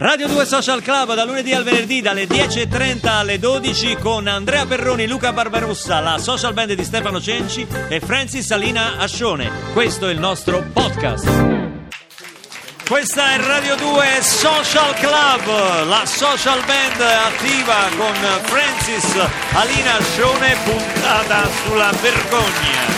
Radio 2 Social Club da lunedì al venerdì dalle 10.30 alle 12 con Andrea Perroni, Luca Barbarossa, la social band di Stefano Cenci e Francis Salina Ascione. Questo è il nostro podcast. Questa è Radio 2 Social Club, la social band attiva con Francis Alina Ascione puntata sulla vergogna.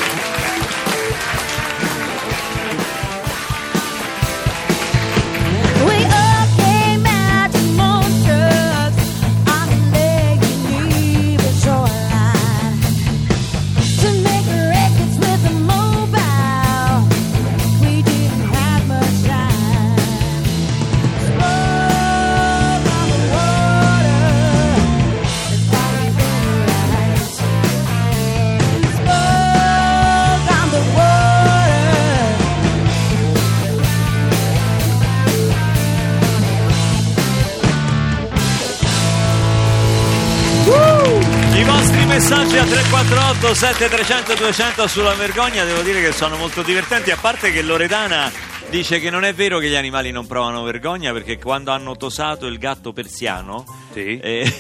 Messaggi a 348 7300 200 sulla vergogna devo dire che sono molto divertenti, a parte che Loredana dice che non è vero che gli animali non provano vergogna perché quando hanno tosato il gatto persiano Sì. eh,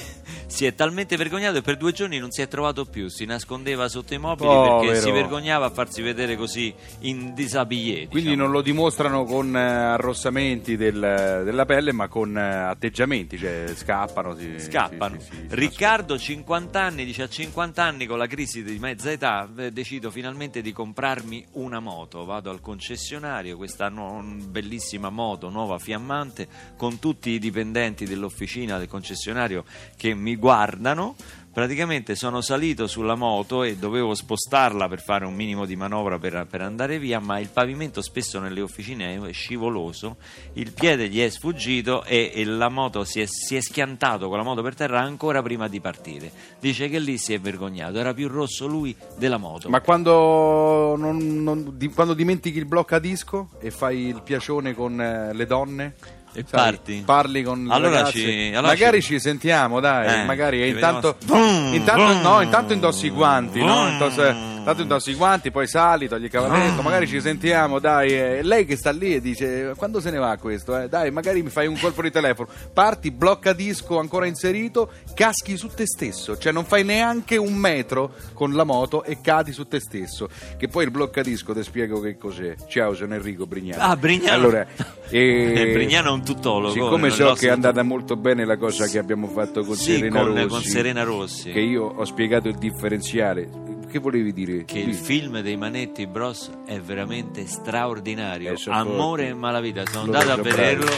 si è talmente vergognato e per due giorni non si è trovato più, si nascondeva sotto i mobili perché Povero. si vergognava a farsi vedere così in disabillé. Quindi diciamo. non lo dimostrano con eh, arrossamenti del- della pelle, ma con eh, atteggiamenti, cioè scappano. si- scappano. sì, si Riccardo, 50 anni, dice a 50 anni con la crisi di mezza età eh, decido finalmente di comprarmi una moto. Vado al concessionario, questa nu- bellissima moto nuova fiammante con tutti i dipendenti dell'officina del concessionario che mi guardano. Praticamente sono salito sulla moto e dovevo spostarla per fare un minimo di manovra per, per andare via, ma il pavimento spesso nelle officine è scivoloso, il piede gli è sfuggito e, e la moto si è, si è schiantato con la moto per terra ancora prima di partire. Dice che lì si è vergognato, era più rosso lui della moto. Ma quando, non- non- di- quando dimentichi il blocca disco e fai il piacione con eh, le donne E sai, parti? parli con Allora ragazze, ci- allora magari ci- ci... sentiamo dai Eh, magari intanto, vediamo. intanto, no, intanto indossi i guanti no? vum. Intanto indossi i guanti poi sali togli il cavalletto magari ci sentiamo dai e lei che sta lì e dice quando se ne va questo eh? dai magari mi fai un colpo di telefono parti blocca disco ancora inserito caschi su te stesso cioè non fai neanche un metro con la moto e cadi su te stesso che poi il blocca disco ti spiego che cos'è ciao sono Enrico Brignano Ah, Brignano. allora e- Eh, Brignano è un tuttologo. Siccome so che è andata molto bene la cosa che abbiamo fatto con Sì, Serena con- Rossi, con Serena Rossi. che io ho spiegato il differenziale, che volevi dire? che il film dei Manetti Bros è veramente straordinario. Eh, Amore e malavita, sono Loro andato a vederlo,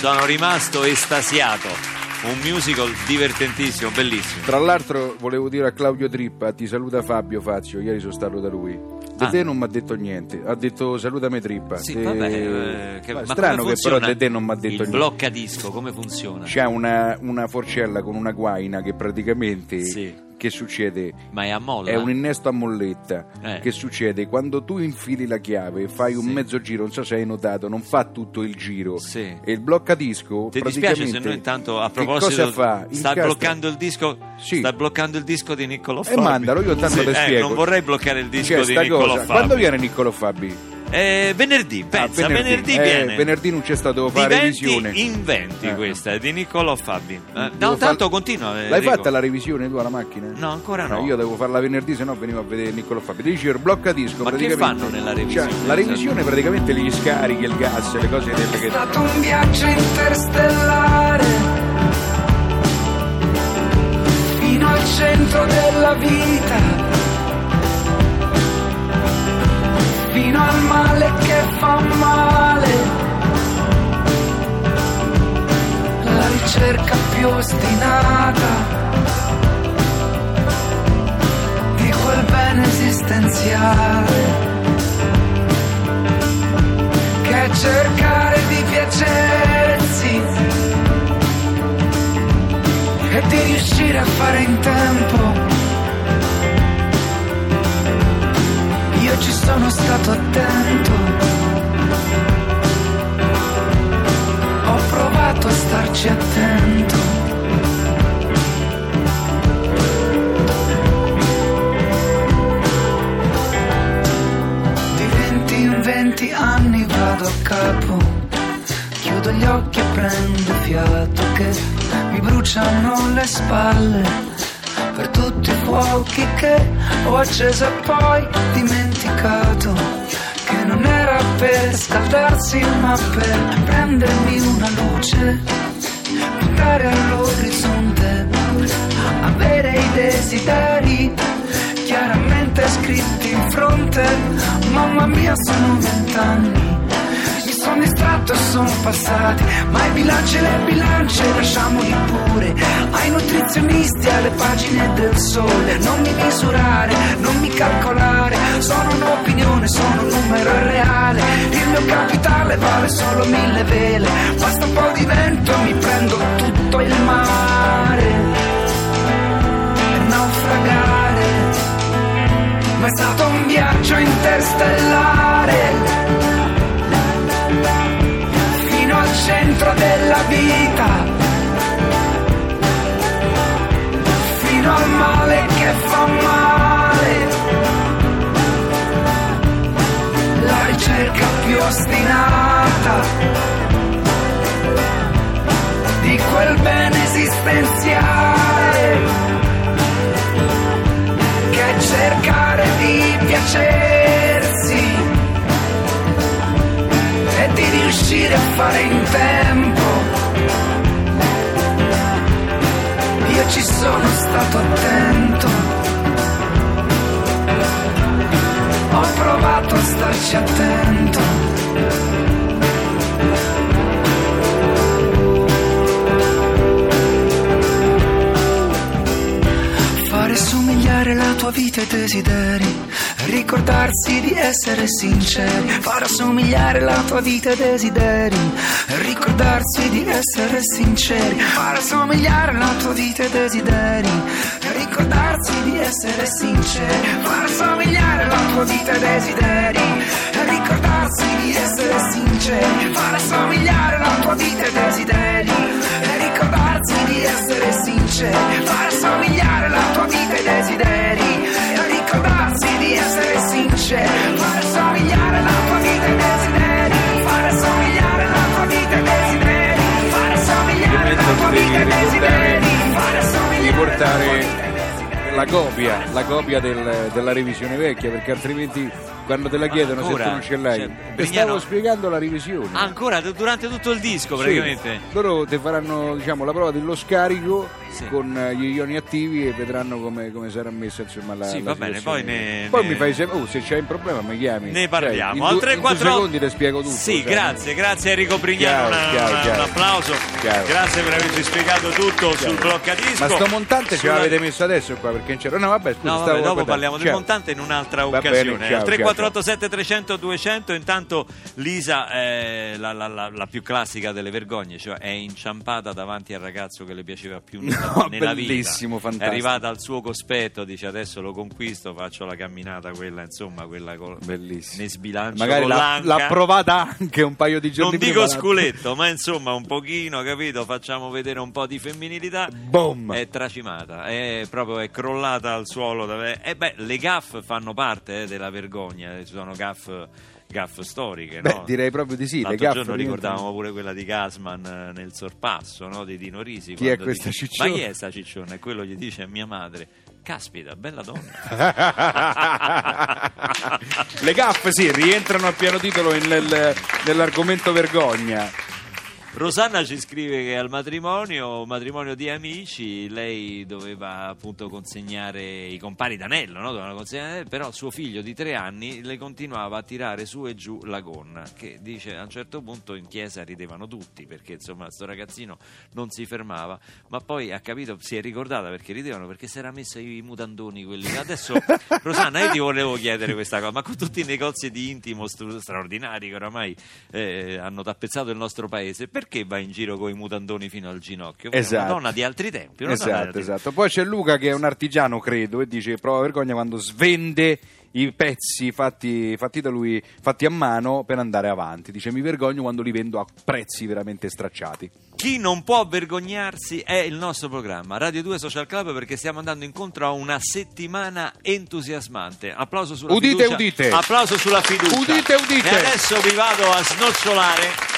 sono rimasto estasiato. Un musical divertentissimo, bellissimo. Tra l'altro volevo dire a Claudio Trippa, ti saluta Fabio Fazio, ieri sono stato da lui. De Ah. te non mi ha detto niente, ha detto salutami Trippa. Sì, Eh, vabbè, eh, che- ma strano che però De te non mi ha detto il niente. blocca disco, come funziona? C'è una, una forcella con una guaina che praticamente Sì. Che succede? Ma è a molla? È un innesto a molletta. Eh. Che succede? Quando tu infili la chiave, fai un Sì. mezzo giro, non so se hai notato, non fa tutto il giro. Sì. E il bloccadisco. Ti dispiace se noi intanto a proposito cosa fa? sta Incastra- bloccando il disco Sì. sta bloccando il disco di Niccolò E Fabi mandalo, io tanto Sì, ti eh, spiego. non vorrei bloccare il disco C'è di sta Niccolò cosa. Fabi Quando viene Niccolò Fabi? Eh, venerdì, pensa, Ah, venerdì, Eh, viene venerdì non c'è stato, devo fare revisione. inventi Eh. questa è di Niccolò Fabi. Eh, no, tanto far- continua. eh, L'hai Enrico. fatta la revisione tu alla macchina? No, ancora no. Eh, io devo farla venerdì, se no venivo a vedere Niccolò Fabi. Dici il bloccadisco Ma che fanno nella revisione? Cioè, la revisione praticamente gli scarichi, il gas, le cose delle che. È stato un viaggio interstellare fino al centro della vita, fino al male che fa male, la ricerca più ostinata stato attento, ho provato a starci attento. Di venti in venti anni vado a capo, chiudo gli occhi e prendo fiato. che mi bruciano le spalle fuochi che ho acceso e poi dimenticato che non era per scaldarsi ma per prendermi una luce puntare all'orizzonte avere i desideri chiaramente scritti in fronte. Mamma mia sono vent'anni mi sono distratto e sono passati ma i bilanci e le bilance lasciamoli pure. Ai nutrizionisti alle pagine del sole non mi misurare non mi calcolare sono un'opinione sono un numero reale. Il mio capitale vale solo mille vele basta un po' di vento e mi prendo tutto il mare. Naufragare ma è stato un viaggio interstellare centro della vita, fino al male che fa male, la ricerca più ostinata di quel bene esistenziale che è cercare di piacersi riuscire a fare in tempo. Io ci sono stato attento, ho provato a starci attento. Fare somigliare la tua vita ai desideri, ricordarsi di essere sinceri, fare assomigliare la tua vita ai desideri, ricordarsi di essere sinceri, fare assomigliare la tua vita ai desideri, ricordarsi di essere sinceri, fare assomigliare la tua vita ai desideri, ricordarsi di essere sinceri, fare assomigliare la tua vita ai desideri, ricordarsi di essere sinceri, fare assomigliare la tua vita ai desideri, essere la copia, la copia del- della revisione vecchia, perché altrimenti quando te la chiedono Ancora? se tu non ce l'hai. Cioè, Brignano- stavo spiegando la revisione. Ancora durante tutto il disco, Sì, praticamente. loro ti faranno diciamo, la prova dello scarico Sì. con eh, gli ioni attivi e vedranno come, come sarà messa insomma la Sì, la va bene, poi ne- Poi ne- mi fai sempre oh, se c'hai un problema mi chiami Ne Cioè, parliamo. in, due, in 3, due 4, secondi ti spiego tutto Sì, cioè. grazie, grazie Enrico Brignano. Chiaro, una- chiaro, una- chiaro. Un applauso. Grazie per averci spiegato tutto sul bloccadisco. ma sto montante ce Sulla- l'avete messo adesso qua perché non c'era no vabbè scusa No, stavo vabbè, dopo guardando. parliamo del Ciao. montante in un'altra Va bene, occasione. ciao, Al ciao, 3487 300 200 intanto Lisa è la, la- la- la più classica delle vergogne, cioè è inciampata davanti al ragazzo che le piaceva più nella, No, nella bellissimo, vita. È fantastico. arrivata al suo cospetto, dice adesso lo conquisto, faccio la camminata quella, insomma, quella col bellissimo ne sbilancio magari con l'ha, provata anche un paio di giorni non prima dico la- sculetto, ma insomma un pochino, capito? Facciamo vedere un po' di femminilità. Boom. È tracimata, è proprio è crollata al suolo. dove- E beh, le gaff fanno parte eh, della vergogna, ci sono gaff, gaff storiche. Beh, no? direi proprio di sì L'altro gaffe giorno ricordavamo pure quella di Gasman eh, nel sorpasso no? di Dino Risi. Chi è questa dice, cicciona? Ma chi è sta cicciona? E quello gli dice a mia madre: Caspita, bella donna. le gaffe sì rientrano a pieno titolo nel- nell'argomento vergogna Rosanna ci scrive che al matrimonio, un matrimonio di amici, lei doveva appunto consegnare i compari d'anello, no? Dovevano consegnare, però suo figlio di tre anni le continuava a tirare su e giù la gonna, che dice a un certo punto in chiesa ridevano tutti, perché insomma sto ragazzino non si fermava, ma poi ha capito, si è ricordata perché ridevano, perché si era messo i mutandoni quelli. Adesso Rosanna io ti volevo chiedere questa cosa, ma con tutti i negozi di intimo stru- straordinari che oramai eh, hanno tappezzato il nostro paese, perché va in giro con i mutandoni fino al ginocchio? Esatto. Una donna di altri tempi. donna di Esatto, esatto. Poi c'è Luca che è un artigiano, credo, e dice prova vergogna quando svende i pezzi fatti, fatti da lui, fatti a mano per andare avanti. Dice mi vergogno quando li vendo a prezzi veramente stracciati. Chi non può vergognarsi è il nostro programma Radio 2 Social Club perché stiamo andando incontro a una settimana entusiasmante. Applauso sulla Udite, fiducia. udite. Applauso sulla fiducia. Udite, udite. E adesso vi vado a snocciolare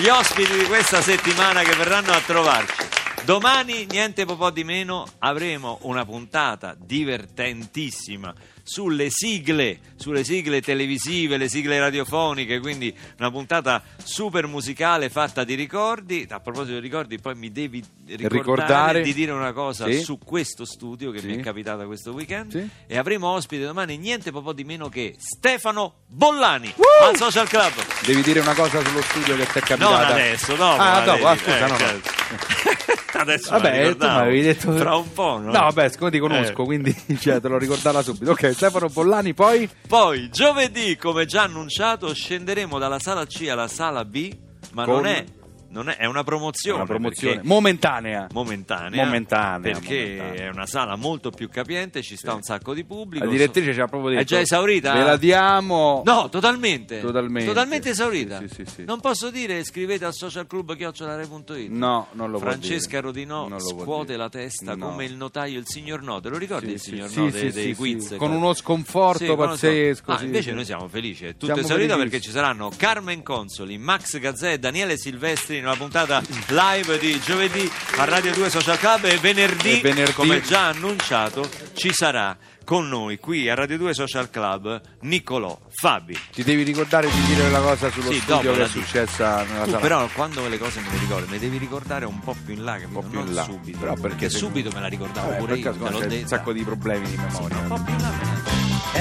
gli ospiti di questa settimana che verranno a trovarci. Domani, niente po' di meno, avremo una puntata divertentissima sulle sigle, sulle sigle televisive, le sigle radiofoniche, quindi una puntata super musicale fatta di ricordi. A proposito di ricordi, poi mi devi ricordare, Ricordare. di dire una cosa Sì. su questo studio che Sì. mi è capitata questo weekend Sì. e avremo ospite domani niente po' di meno che Stefano Bollani al Social Club. Devi dire una cosa sullo studio che ti è capitata. Non adesso, dopo. Ah, la dopo, ah, scusa, eh, no, no. certo. Adesso Vabbè, tu mi avevi detto. Fra un po', no? No, vabbè, siccome ti conosco, Eh. quindi cioè, te l'ho ricordata subito. Ok, Stefano Bollani, poi. Poi, giovedì, come già annunciato, scenderemo dalla sala C alla sala B, ma Con- non è... Non è, è una promozione. Una promozione perché- momentanea. momentanea, Momentanea, perché momentanea. è una sala molto più capiente, ci sta un sacco di pubblico. La direttrice ci ha proprio detto. È già esaurita? Ve la diamo. No, totalmente. Totalmente. esaurita. Sì, sì, sì. Non posso dire scrivete al socialclub.it. No, non lo Francesca. Rodinò scuote la testa No. come il notaio, il signor No. Te lo ricordi Sì, il sì, signor sì, No sì, dei, sì, dei sì. quiz? Con uno sconforto Sì, pazzesco. Ah, sì, invece sì. noi siamo felici, è tutto Siamo esaurito perché ci saranno Carmen Consoli, Max Gazzè e Daniele Silvestri in una puntata live di giovedì a Radio 2 Social Club e venerdì, E venerdì- come già annunciato, ci sarà con noi qui a Radio 2 Social Club Niccolò Fabi. Ti devi ricordare di dire la cosa sullo Sì, studio che è successa nella Tu sala. però quando le cose me le ricordi, me le devi ricordare un po' più in là, capito? Un po' più non in là. subito. Però perché se- subito me la ricordavo Vabbè, pure perché io, te l'ho detta. un sacco di problemi di Sì, memoria. un po' più in là me la-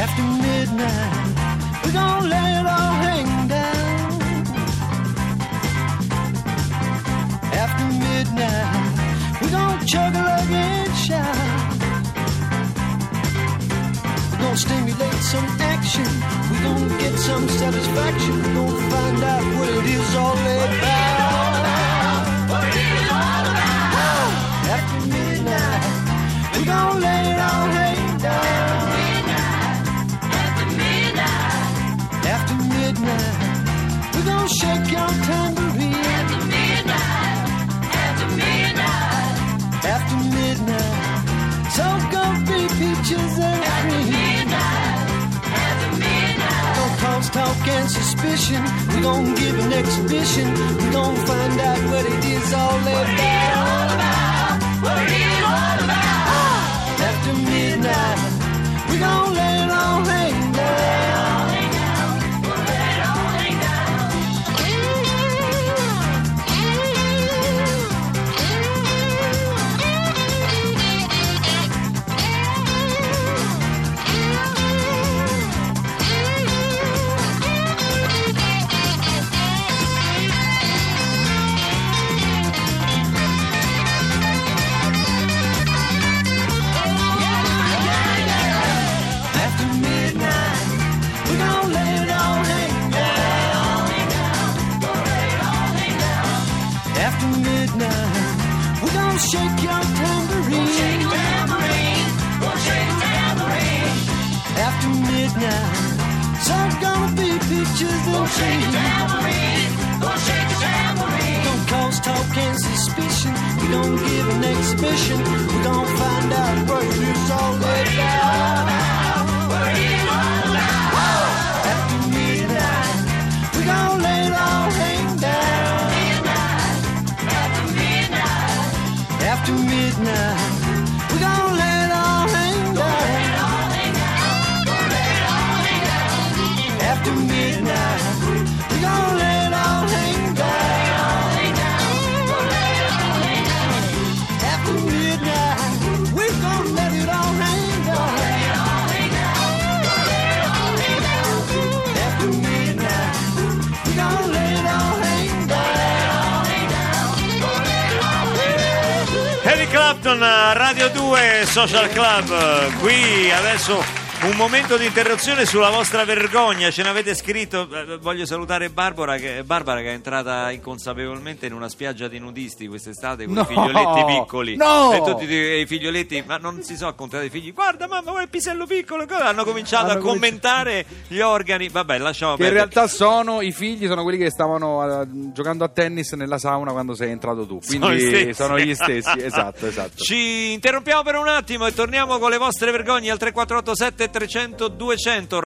After chug a lug and shout. We're gonna stimulate some action. We're gonna get some satisfaction. We're gonna find out what it is all about. What it is all about. After midnight, we're gonna let it all hang We We gon' give an exhibition. We gon' find out what it is all about. All about. Gonna give an exhibition. We gonna find out what it's all about. After Radio 2 Social Club, qui adesso un momento di interruzione sulla vostra vergogna, ce n'avete scritto, eh, voglio salutare Barbara che, Barbara che è entrata inconsapevolmente in una spiaggia di nudisti quest'estate con No! i figlioletti piccoli No! e tutti i figlioletti, ma non si sono accontentati i figli, guarda mamma quel pisello piccolo, cosa?" hanno cominciato Hanno a commentare gli organi, vabbè lasciamo Che in perdere. realtà sono i figli, sono quelli che stavano eh, giocando a tennis nella sauna quando sei entrato tu. Sono Quindi stessi. sono gli stessi, esatto, esatto. Ci interrompiamo per un attimo e torniamo con le vostre vergogne al 3487 300 200